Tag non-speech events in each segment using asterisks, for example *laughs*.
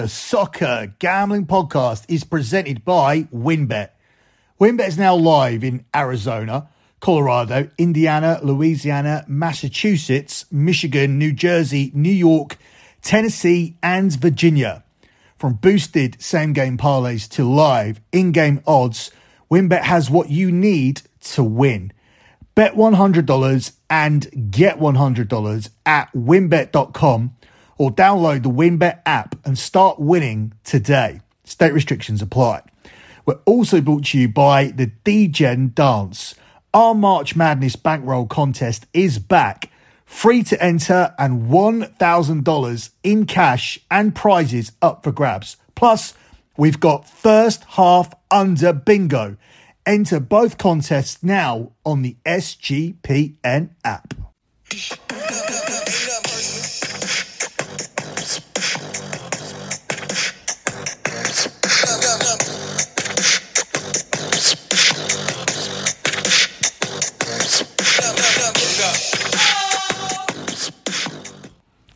The Soccer Gambling Podcast is presented by WynnBET. WynnBET is now live in Arizona, Colorado, Indiana, Louisiana, Massachusetts, Michigan, New Jersey, New York, Tennessee, and Virginia. From boosted same game parlays to live in game odds, WynnBET has what you need to win. Bet $100 and get $100 at wynnbet.com or download the WynnBET app and start winning today. State restrictions apply. We're also brought to you by the DGen Dance. Our March Madness bankroll contest is back. Free to enter and $1,000 in cash and prizes up for grabs. Plus, we've got first half under bingo. Enter both contests now on the SGPN app.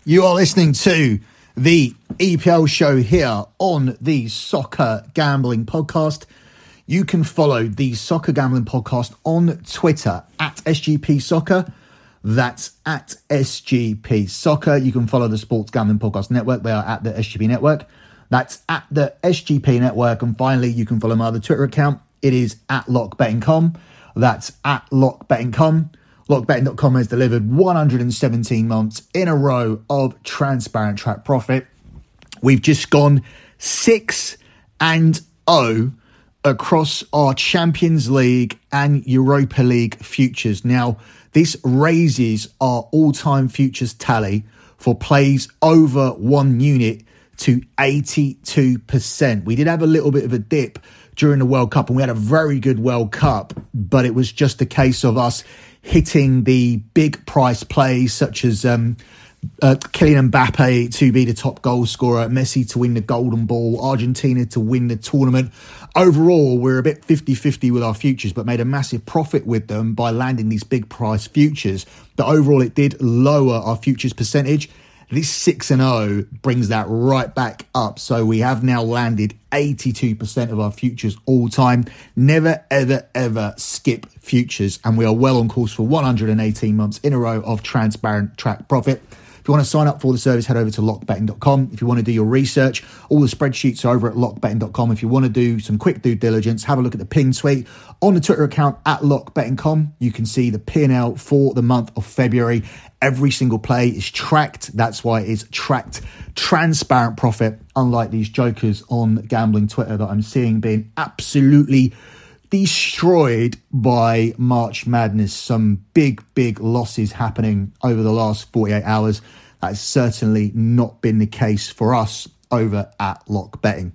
You are listening to the EPL show here on the Soccer Gambling Podcast. You can follow the Soccer Gambling Podcast on Twitter at SGP Soccer. That's at SGP Soccer. You can follow the Sports Gambling Podcast Network. They are at the SGP Network. That's at the SGP Network. And finally, you can follow my other Twitter account. It is at LockBettingCom. That's at LockBettingCom. LockBetting.com has delivered 117 months in a row of transparent track profit. We've just gone 6 and 0 across our Champions League and Europa League futures. Now, this raises our all time futures tally for plays over one unit to 82%. We did have a little bit of a dip during the World Cup and we had a very good World Cup, but it was just a case of us hitting the big price plays such as um, uh, Kylian Mbappe to be the top goal scorer, Messi to win the Golden Ball, Argentina to win the tournament. Overall, we're a bit 50 50 with our futures, but made a massive profit with them by landing these big price futures. But overall, it did lower our futures percentage. This 6 and 0 brings that right back up. So we have now landed 82% of our futures all time. Never, ever, ever skip futures. And we are well on course for 118 months in a row of transparent track profit. If you want to sign up for the service, head over to lockbetting.com. If you want to do your research, all the spreadsheets are over at lockbetting.com. If you want to do some quick due diligence, have a look at the pin suite on the Twitter account at lockbetting.com. You can see the P&L for the month of February. Every single play is tracked. That's why it's tracked transparent profit, unlike these jokers on gambling Twitter that I'm seeing being absolutely destroyed by March Madness. Some big, big losses happening over the last 48 hours. That's certainly not been the case for us over at Lock Betting.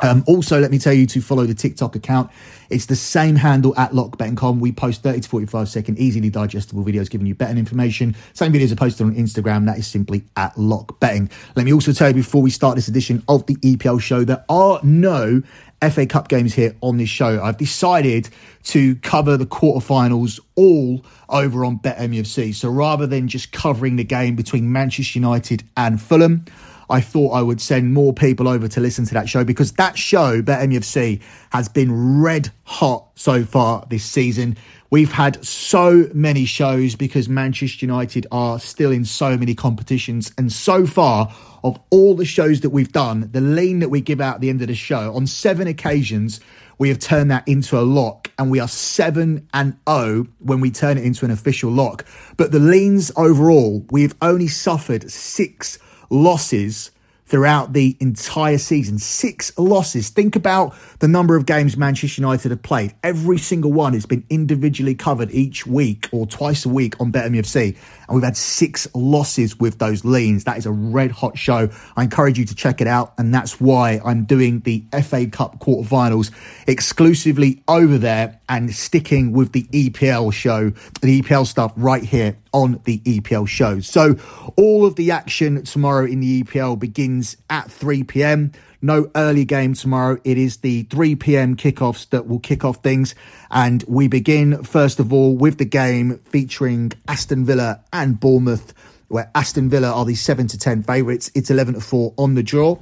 Um, also, let me tell you to follow the TikTok account. It's the same handle at lockbetting.com. We post 30 to 45 second, easily digestible videos giving you betting information. Same videos are posted on Instagram. That is simply at lockbetting. Let me also tell you before we start this edition of the EPL show, there are no FA Cup games here on this show. I've decided to cover the quarterfinals all over on BetMUFC. So rather than just covering the game between Manchester United and Fulham, I thought I would send more people over to listen to that show because that show, BetMUFC, has been red hot so far this season. We've had so many shows because Manchester United are still in so many competitions. And so far, of all the shows that we've done, the lean that we give out at the end of the show, on seven occasions, we have turned that into a lock and we are 7 and 0 when we turn it into an official lock. But the leans overall, we've only suffered six losses throughout the entire season. Six losses. Think about the number of games Manchester United have played. Every single one has been individually covered each week or twice a week on BetMUFC. And we've had six losses with those leans. That is a red hot show. I encourage you to check it out. And that's why I'm doing the FA Cup quarterfinals exclusively over there and sticking with the EPL show, the EPL stuff right here on the EPL show. So all of the action tomorrow in the EPL begins at 3 p.m. No early game tomorrow. It is the 3 p.m. kickoffs that will kick off things. And we begin, first of all, with the game featuring Aston Villa and Bournemouth, where Aston Villa are the 7 to 10 favourites. It's 11 to 4 on the draw.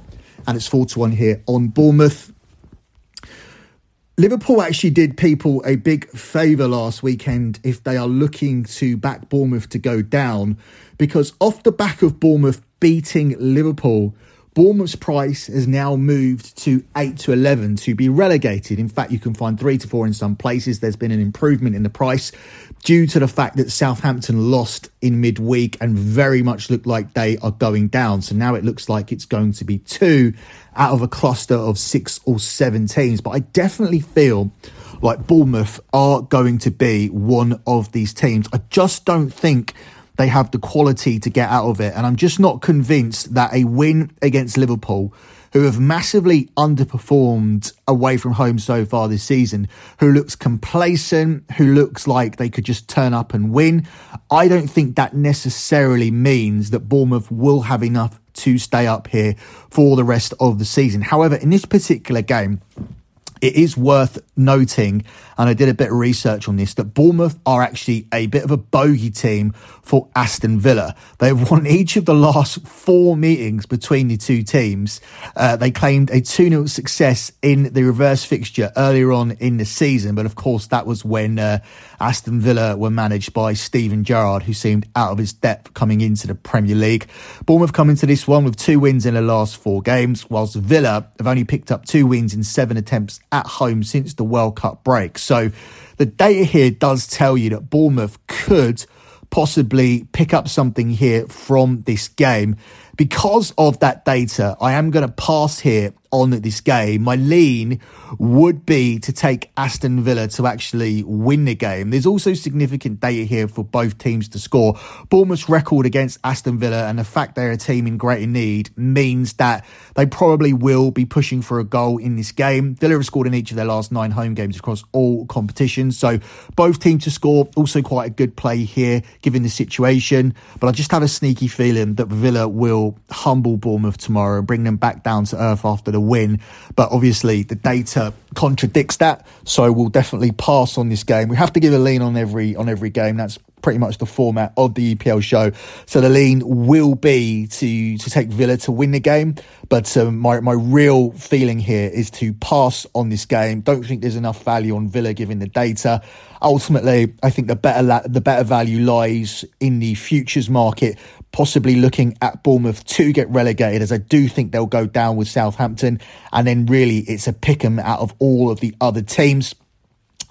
and it's 4 to 1 here on Bournemouth. Liverpool actually did people a big favour last weekend if they are looking to back Bournemouth to go down, because off the back of Bournemouth beating Liverpool, Bournemouth's price has now moved to 8 to 11 to be relegated. In fact, you can find 3 to 4 in some places. There's been an improvement in the price due to the fact that Southampton lost in midweek and very much looked like they are going down. So now it looks like it's going to be 2 out of a cluster of 6 or 7 teams. But I definitely feel like Bournemouth are going to be one of these teams. I just don't think they have the quality to get out of it. And I'm just not convinced that a win against Liverpool, who have massively underperformed away from home so far this season, who looks complacent, who looks like they could just turn up and win, I don't think that necessarily means that Bournemouth will have enough to stay up here for the rest of the season. However, in this particular game, it is worth noting, and I did a bit of research on this, that Bournemouth are actually a bit of a bogey team for Aston Villa. They've *laughs* won each of the last four meetings between the two teams. Uh, they claimed a 2 0 success in the reverse fixture earlier on in the season, but of course, that was when uh, Aston Villa were managed by Steven Gerrard, who seemed out of his depth coming into the Premier League. Bournemouth come into this one with two wins in the last four games, whilst Villa have only picked up two wins in seven attempts at home since the World Cup break. So the data here does tell you that Bournemouth could possibly pick up something here from this game. Because of that data, I am going to pass here on this game. My lean would be to take Aston Villa to actually win the game. There's also significant data here for both teams to score. Bournemouth's record against Aston Villa and the fact they're a team in greater need means that they probably will be pushing for a goal in this game. Villa have scored in each of their last nine home games across all competitions. So both teams to score, also quite a good play here given the situation. But I just have a sneaky feeling that Villa will humble Bournemouth tomorrow and bring them back down to earth after the win. But obviously the data contradicts that. So we'll definitely pass on this game. We have to give a lean on every on every game. That's pretty much the format of the EPL show. So the lean will be to to take Villa to win the game, but um, my my real feeling here is to pass on this game. Don't think there's enough value on Villa given the data. Ultimately, I think the better la- the better value lies in the futures market, possibly looking at Bournemouth to get relegated, as I do think they'll go down with Southampton, and then really it's a pick 'em out of all of the other teams.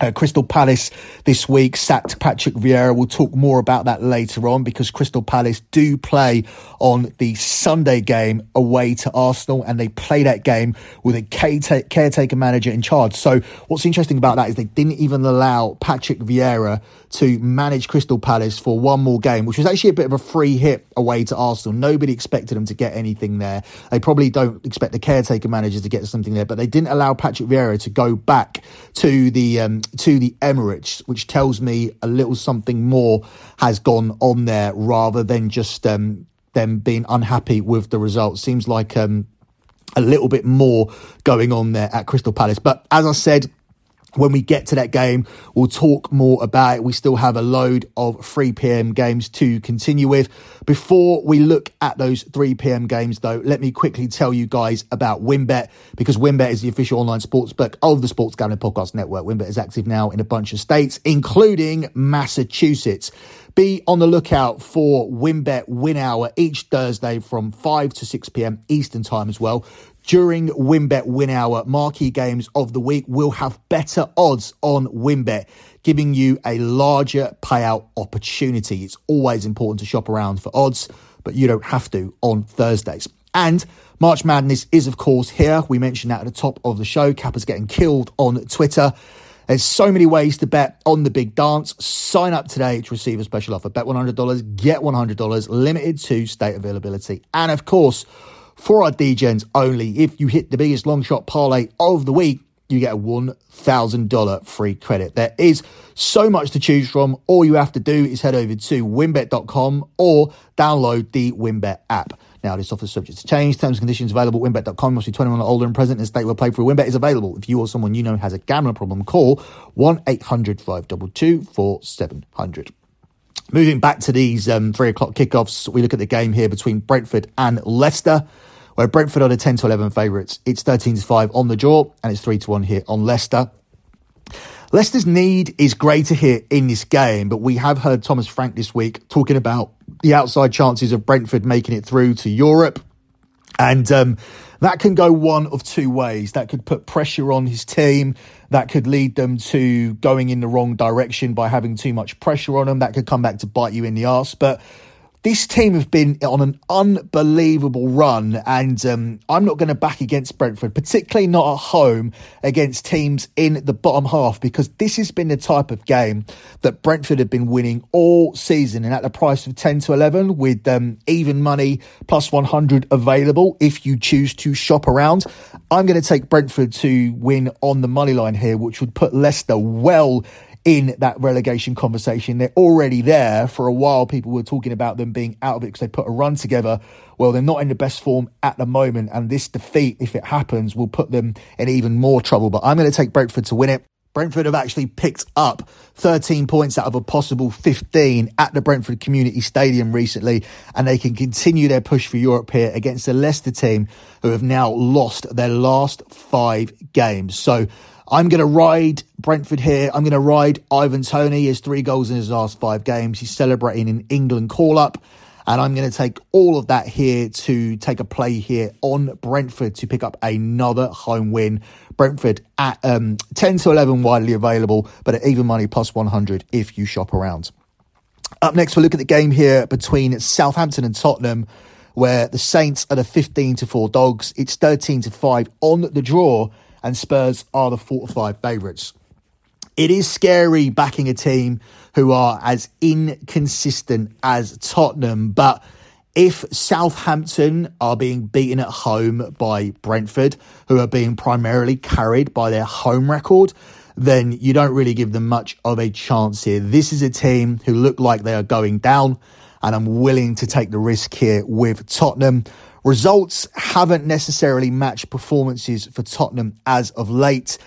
Uh, Crystal Palace this week sacked Patrick Vieira. We'll talk more about that later on because Crystal Palace do play on the Sunday game away to Arsenal and they play that game with a caretaker manager in charge. So what's interesting about that is they didn't even allow Patrick Vieira to manage Crystal Palace for one more game, which was actually a bit of a free hit away to Arsenal. Nobody expected them to get anything there. They probably don't expect the caretaker manager to get something there, but they didn't allow Patrick Vieira to go back to the um, to the Emirates, which tells me a little something more has gone on there rather than just um, them being unhappy with the results. Seems like um, a little bit more going on there at Crystal Palace. But as I said, when we get to that game, we'll talk more about it. We still have a load of 3 p.m. games to continue with. Before we look at those 3 p.m. games, though, let me quickly tell you guys about WynnBET because WynnBET is the official online sports book of the Sports Gambling Podcast Network. WynnBET is active now in a bunch of states, including Massachusetts. Be on the lookout for WynnBET Win Hour each Thursday from 5 to 6 p.m. Eastern Time as well during WynnBET Win Hour marquee games of the week will have better odds on WynnBET, giving you a larger payout opportunity. It's always important to shop around for odds, but you don't have to on Thursdays. And March Madness is, of course, here. We mentioned that at the top of the show. Cappers getting killed on Twitter. There's so many ways to bet on the big dance. Sign up today to receive a special offer. Bet $100, get $100, limited to state availability. And of course, for our DGens only. If you hit the biggest long shot parlay of the week, you get a $1,000 free credit. There is so much to choose from. All you have to do is head over to wynnbet.com or download the WynnBET app. Now, this offer is subject to change. Terms and conditions available at wynnbet.com. Must be 21 or older and present in a state where play for WynnBET is available. If you or someone you know has a gambling problem, call 1 800 522 4700. Moving back to these um, three o'clock kickoffs, we look at the game here between Brentford and Leicester where Brentford are the 10 to 11 favourites. It's 13 to 5 on the draw, and it's 3 to 1 here on Leicester. Leicester's need is greater here in this game, but we have heard Thomas Frank this week talking about the outside chances of Brentford making it through to Europe. And um, that can go one of two ways. That could put pressure on his team. That could lead them to going in the wrong direction by having too much pressure on them. That could come back to bite you in the ass. But this team have been on an unbelievable run, and um, I'm not going to back against Brentford, particularly not at home against teams in the bottom half, because this has been the type of game that Brentford have been winning all season, and at the price of 10 to 11, with um, even money plus 100 available if you choose to shop around. I'm going to take Brentford to win on the money line here, which would put Leicester well in that relegation conversation. They're already there. For a while, people were talking about them being out of it because they put a run together. Well, they're not in the best form at the moment, and this defeat, if it happens, will put them in even more trouble. But I'm going to take Brentford to win it. Brentford have actually picked up 13 points out of a possible 15 at the Brentford Community Stadium recently, and they can continue their push for Europe here against the Leicester team who have now lost their last five games. So I'm going to ride Brentford here. I'm going to ride Ivan Toney. He has three goals in his last five games. He's celebrating an England call up. And I'm going to take all of that here to take a play here on Brentford to pick up another home win. Brentford at um, 10 to 11 widely available, but at even money plus 100 if you shop around. Up next, we'll look at the game here between Southampton and Tottenham, where the Saints are the 15 to 4 dogs. It's 13 to 5 on the draw and Spurs are the 4 to 5 favourites. It is scary backing a team who are as inconsistent as Tottenham, but if Southampton are being beaten at home by Brentford, who are being primarily carried by their home record, then you don't really give them much of a chance here. This is a team who look like they are going down, and I'm willing to take the risk here with Tottenham. Results haven't necessarily matched performances for Tottenham as of late,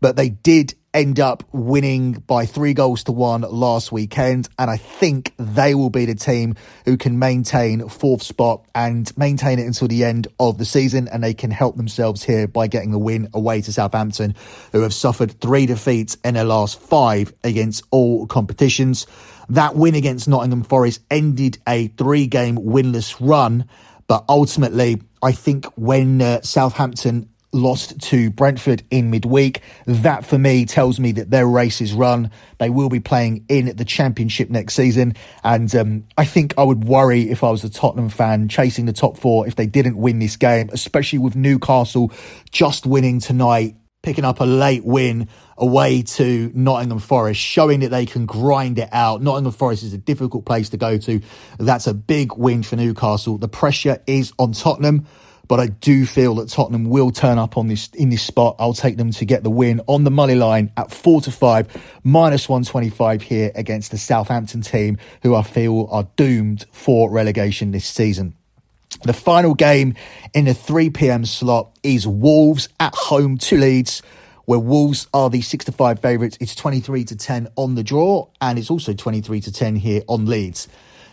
but they did end up winning by three goals to one last weekend. And I think they will be the team who can maintain fourth spot and maintain it until the end of the season. And they can help themselves here by getting the win away to Southampton, who have suffered three defeats in their last five against all competitions. That win against Nottingham Forest ended a three game winless run but ultimately, I think when uh, Southampton lost to Brentford in midweek. That for me tells me that their race is run. They will be playing in the championship next season. And um, I think I would worry if I was a Tottenham fan chasing the top four if they didn't win this game, especially with Newcastle just winning tonight, picking up a late win away to Nottingham Forest, showing that they can grind it out. Nottingham Forest is a difficult place to go to. That's a big win for Newcastle. The pressure is on Tottenham, but I do feel that Tottenham will turn up on this in this spot. I'll take them to get the win on the money line at four to five, minus one twenty five here against the Southampton team, who I feel are doomed for relegation this season. The final game in the 3 p.m. slot is Wolves at home to Leeds where Wolves are the 6 to 5 favourites. It's 23 to 10 on the draw, and it's also 23 to 10 here on Leeds.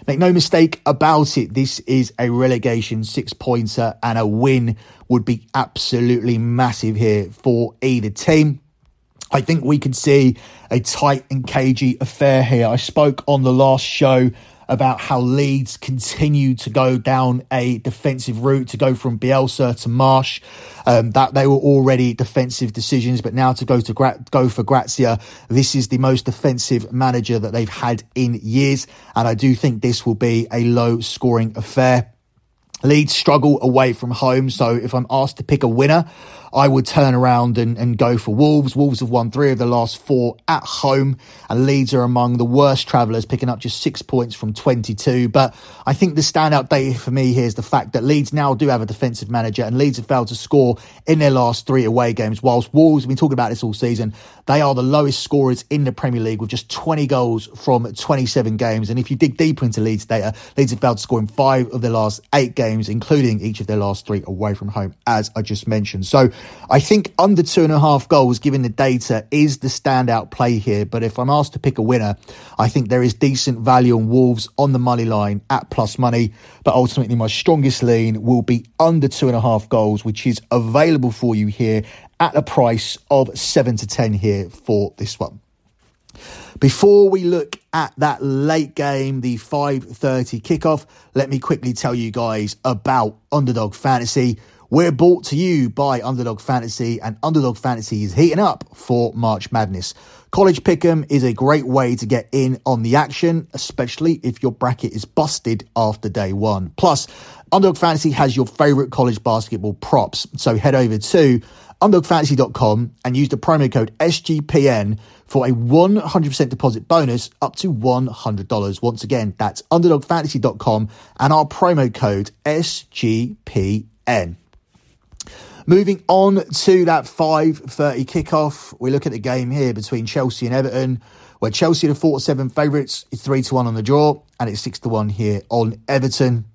Make no mistake about it, this is a relegation six pointer, and a win would be absolutely massive here for either team. I think we could see a tight and cagey affair here. I spoke on the last show about how Leeds continue to go down a defensive route to go from Bielsa to Marsh, Um, that they were already defensive decisions, but now to go to Gra- go for Gracia, this is the most defensive manager that they've had in years, and I do think this will be a low scoring affair. Leeds struggle away from home, so if I'm asked to pick a winner, I would turn around and, and go for Wolves. Wolves have won three of the last four at home, and Leeds are among the worst travellers, picking up just six points from 22. But I think the standout data for me here is the fact that Leeds now do have a defensive manager, and Leeds have failed to score in their last three away games, whilst Wolves, have been talking about this all season, they are the lowest scorers in the Premier League with just 20 goals from 27 games. And if you dig deeper into Leeds data, Leeds have failed to score in five of their last eight games games, including each of their last three away from home, as I just mentioned. So I think under two and a half goals, given the data, is the standout play here. But if I'm asked to pick a winner, I think there is decent value on Wolves on the money line at plus money. But ultimately, my strongest lean will be under two and a half goals, which is available for you here at a price of seven to 10 here for this one. Before we look at that late game, the 5:30 kickoff, let me quickly tell you guys about Underdog Fantasy. We're brought to you by Underdog Fantasy, and Underdog Fantasy is heating up for March Madness. College Pick'em is a great way to get in on the action, especially if your bracket is busted after day one. Plus, Underdog Fantasy has your favorite college basketball props, so head over to underdogfantasy.com and use the promo code SGPN for a 100% deposit bonus up to $100. Once again, that's underdogfantasy.com and our promo code SGPN. Moving on to that 5.30 kickoff, we look at the game here between Chelsea and Everton, where Chelsea are the 4 7 favourites. It's 3 to 1 on the draw, and it's 6 to 1 here on Everton.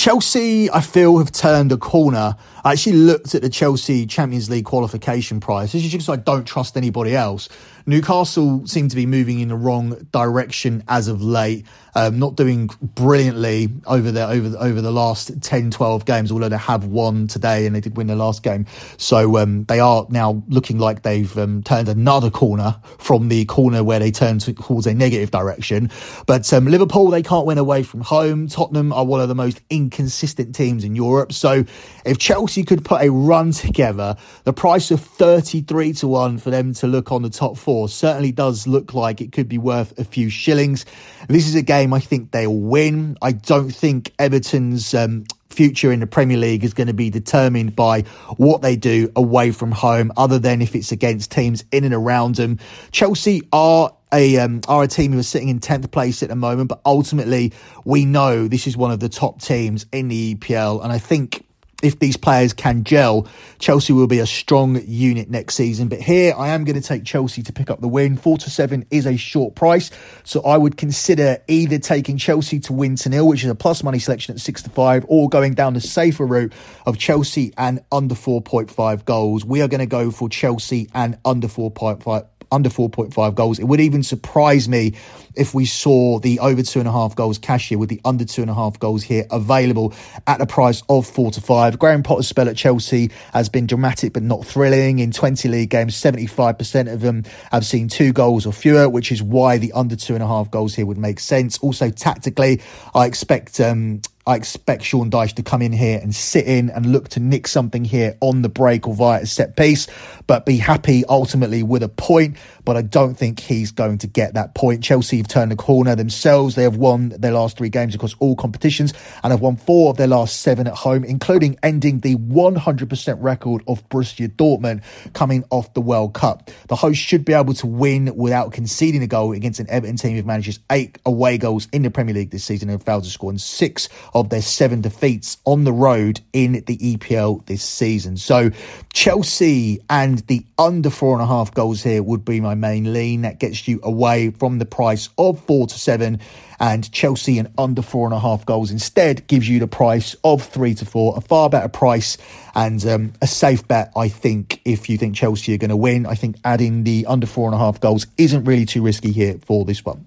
Chelsea, I feel, have turned a corner. I actually looked at the Chelsea Champions League qualification price. Is just I don't trust anybody else. Newcastle seem to be moving in the wrong direction as of late, um, not doing brilliantly over the over the, over the last 10, 12 games. Although they have won today and they did win the last game, so um, they are now looking like they've um, turned another corner from the corner where they turned towards a negative direction. But um, Liverpool, they can't win away from home. Tottenham are one of the most inconsistent teams in Europe. So if Chelsea could put a run together, the price of 33 to 1 for them to look on the top four certainly does look like it could be worth a few shillings. This is a game I think they'll win. I don't think Everton's um, future in the Premier League is going to be determined by what they do away from home, other than if it's against teams in and around them. Chelsea are a um, are a team who are sitting in tenth place at the moment, but ultimately we know this is one of the top teams in the EPL, and I think if these players can gel, Chelsea will be a strong unit next season. But here I am going to take Chelsea to pick up the win. Four to seven is a short price. So I would consider either taking Chelsea to win to nil, which is a plus money selection at six to five, or going down the safer route of Chelsea and under 4.5 goals. We are going to go for Chelsea and under 4.5 under 4.5 goals. It would even surprise me if we saw the over two and a half goals cash here with the under two and a half goals here available at a price of four to five. Graham Potter's spell at Chelsea has been dramatic but not thrilling. In 20 league games, 75% of them have seen two goals or fewer, which is why the under two and a half goals here would make sense. Also, tactically, I expect um, I expect Sean Dyche to come in here and sit in and look to nick something here on the break or via a set piece, but be happy ultimately with a point. But I don't think he's going to get that point. Chelsea have turned the corner themselves. They have won their last three games across all competitions and have won four of their last seven at home, including ending the 100% record of Borussia Dortmund coming off the World Cup. The host should be able to win without conceding a goal against an Everton team who manages eight away goals in the Premier League this season and failed to score in six their seven defeats on the road in the EPL this season. So Chelsea and the under four and a half goals here would be my main lean. That gets you away from the price of four to seven. And Chelsea and under four and a half goals instead gives you the price of three to four, a far better price and um, a safe bet, I think, if you think Chelsea are going to win. I think adding the under four and a half goals isn't really too risky here for this one.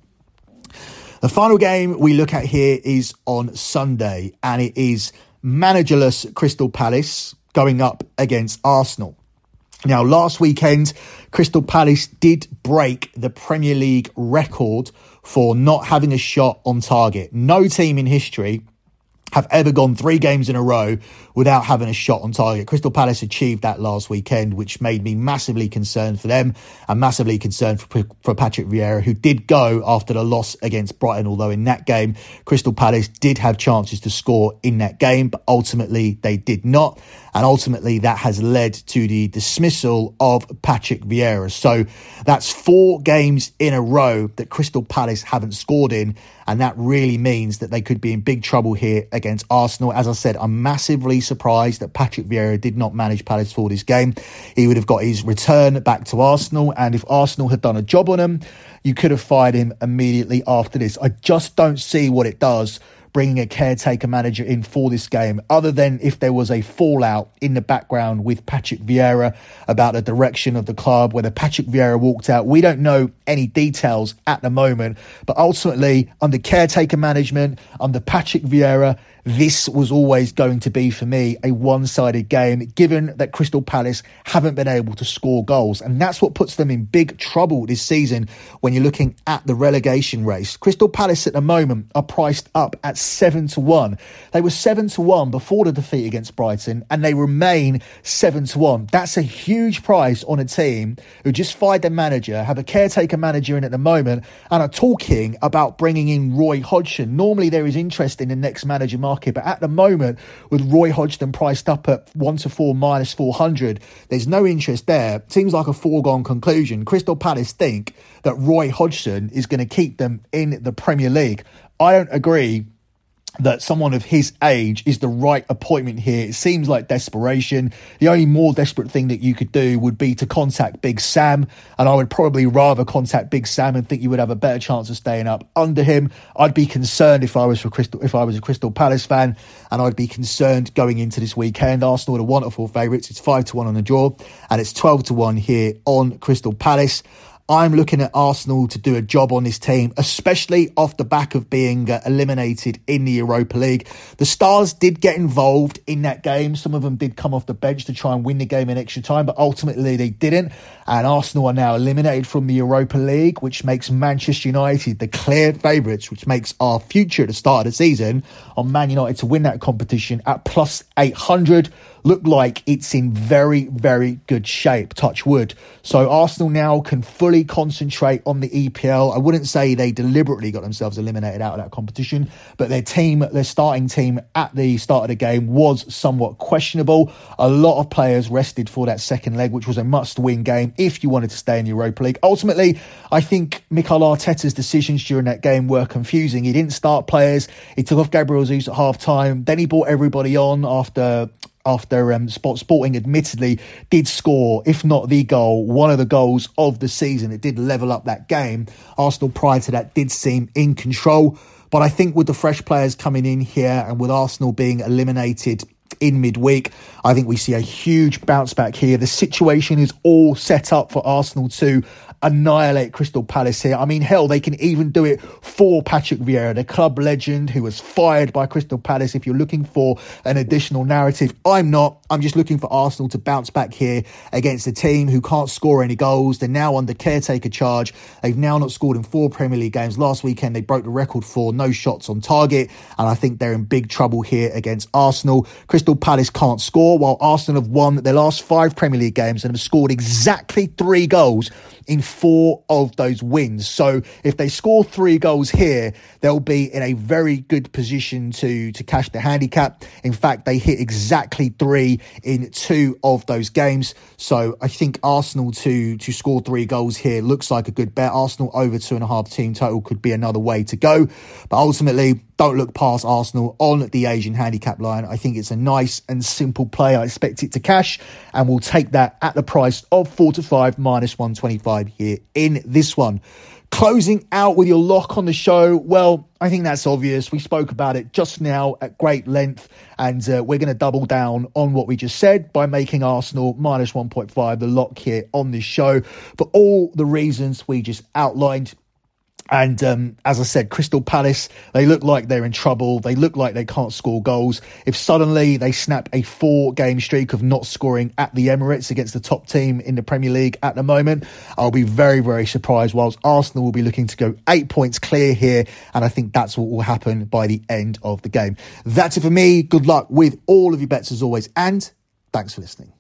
The final game we look at here is on Sunday, and it is managerless Crystal Palace going up against Arsenal. Now, last weekend, Crystal Palace did break the Premier League record for not having a shot on target. No team in history have ever gone three games in a row without having a shot on target. Crystal Palace achieved that last weekend, which made me massively concerned for them and massively concerned for, for Patrick Vieira, who did go after the loss against Brighton. Although in that game, Crystal Palace did have chances to score in that game, but ultimately they did not. And ultimately that has led to the dismissal of Patrick Vieira. So that's four games in a row that Crystal Palace haven't scored in. And that really means that they could be in big trouble here against Arsenal. As I said, I'm massively surprised that Patrick Vieira did not manage Palace for this game. He would have got his return back to Arsenal. And if Arsenal had done a job on him, you could have fired him immediately after this. I just don't see what it does bringing a caretaker manager in for this game, other than if there was a fallout in the background with Patrick Vieira about the direction of the club, whether Patrick Vieira walked out. We don't know any details at the moment, but ultimately, under caretaker management, under Patrick Vieira, this was always going to be for me a one sided game, given that Crystal Palace haven't been able to score goals. And that's what puts them in big trouble this season when you're looking at the relegation race. Crystal Palace at the moment are priced up at 7 to 1. They were 7 to 1 before the defeat against Brighton, and they remain 7 to 1. That's a huge price on a team who just fired their manager, have a caretaker manager in at the moment, and are talking about bringing in Roy Hodgson. Normally, there is interest in the next manager market. But at the moment, with Roy Hodgson priced up at 1 to 4 minus 400, there's no interest there. Seems like a foregone conclusion. Crystal Palace think that Roy Hodgson is going to keep them in the Premier League. I don't agree that someone of his age is the right appointment here. It seems like desperation. The only more desperate thing that you could do would be to contact Big Sam, and I would probably rather contact Big Sam and think you would have a better chance of staying up under him. I'd be concerned if I was for Crystal if I was a Crystal Palace fan, and I'd be concerned going into this weekend. Arsenal are wonderful favourites. It's five to one on the draw, and it's twelve to one here on Crystal Palace. I'm looking at Arsenal to do a job on this team, especially off the back of being uh, eliminated in the Europa League. The Stars did get involved in that game. Some of them did come off the bench to try and win the game in extra time, but ultimately they didn't. And Arsenal are now eliminated from the Europa League, which makes Manchester United the clear favourites, which makes our future at the start of the season on Man United to win that competition at plus 800 look like it's in very, very good shape, touch wood. So Arsenal now can fully concentrate on the EPL. I wouldn't say they deliberately got themselves eliminated out of that competition, but their team, their starting team at the start of the game was somewhat questionable. A lot of players rested for that second leg, which was a must win game if you wanted to stay in Europa League. Ultimately, I think Mikel Arteta's decisions during that game were confusing. He didn't start players. He took off Gabriel Jesus at half time. Then he brought everybody on after after um, Sporting admittedly did score, if not the goal, one of the goals of the season. It did level up that game. Arsenal prior to that did seem in control. But I think with the fresh players coming in here and with Arsenal being eliminated in midweek. I think we see a huge bounce back here. The situation is all set up for Arsenal to annihilate Crystal Palace here. I mean, hell, they can even do it for Patrick Vieira, the club legend who was fired by Crystal Palace. If you're looking for an additional narrative, I'm not. I'm just looking for Arsenal to bounce back here against a team who can't score any goals. They're now under caretaker charge. They've now not scored in four Premier League games. Last weekend, they broke the record for no shots on target. And I think they're in big trouble here against Arsenal. Crystal Palace can't score, while Arsenal have won their last five Premier League games and have scored exactly three goals in four of those wins. So if they score three goals here, they'll be in a very good position to, to cash the handicap. In fact, they hit exactly three in two of those games. So I think Arsenal to, to score three goals here looks like a good bet. Arsenal over two and a half team total could be another way to go. But ultimately, don't look past Arsenal on the Asian handicap line. I think it's a nice and simple play. I expect it to cash, and we'll take that at the price of 4 to 5 minus 125 here in this one. Closing out with your lock on the show. Well, I think that's obvious. We spoke about it just now at great length, and uh, we're going to double down on what we just said by making Arsenal minus 1.5 the lock here on this show for all the reasons we just outlined. And um, as I said, Crystal Palace, they look like they're in trouble. They look like they can't score goals. If suddenly they snap a four game streak of not scoring at the Emirates against the top team in the Premier League at the moment, I'll be very, very surprised. Whilst Arsenal will be looking to go eight points clear here. And I think that's what will happen by the end of the game. That's it for me. Good luck with all of your bets as always. And thanks for listening.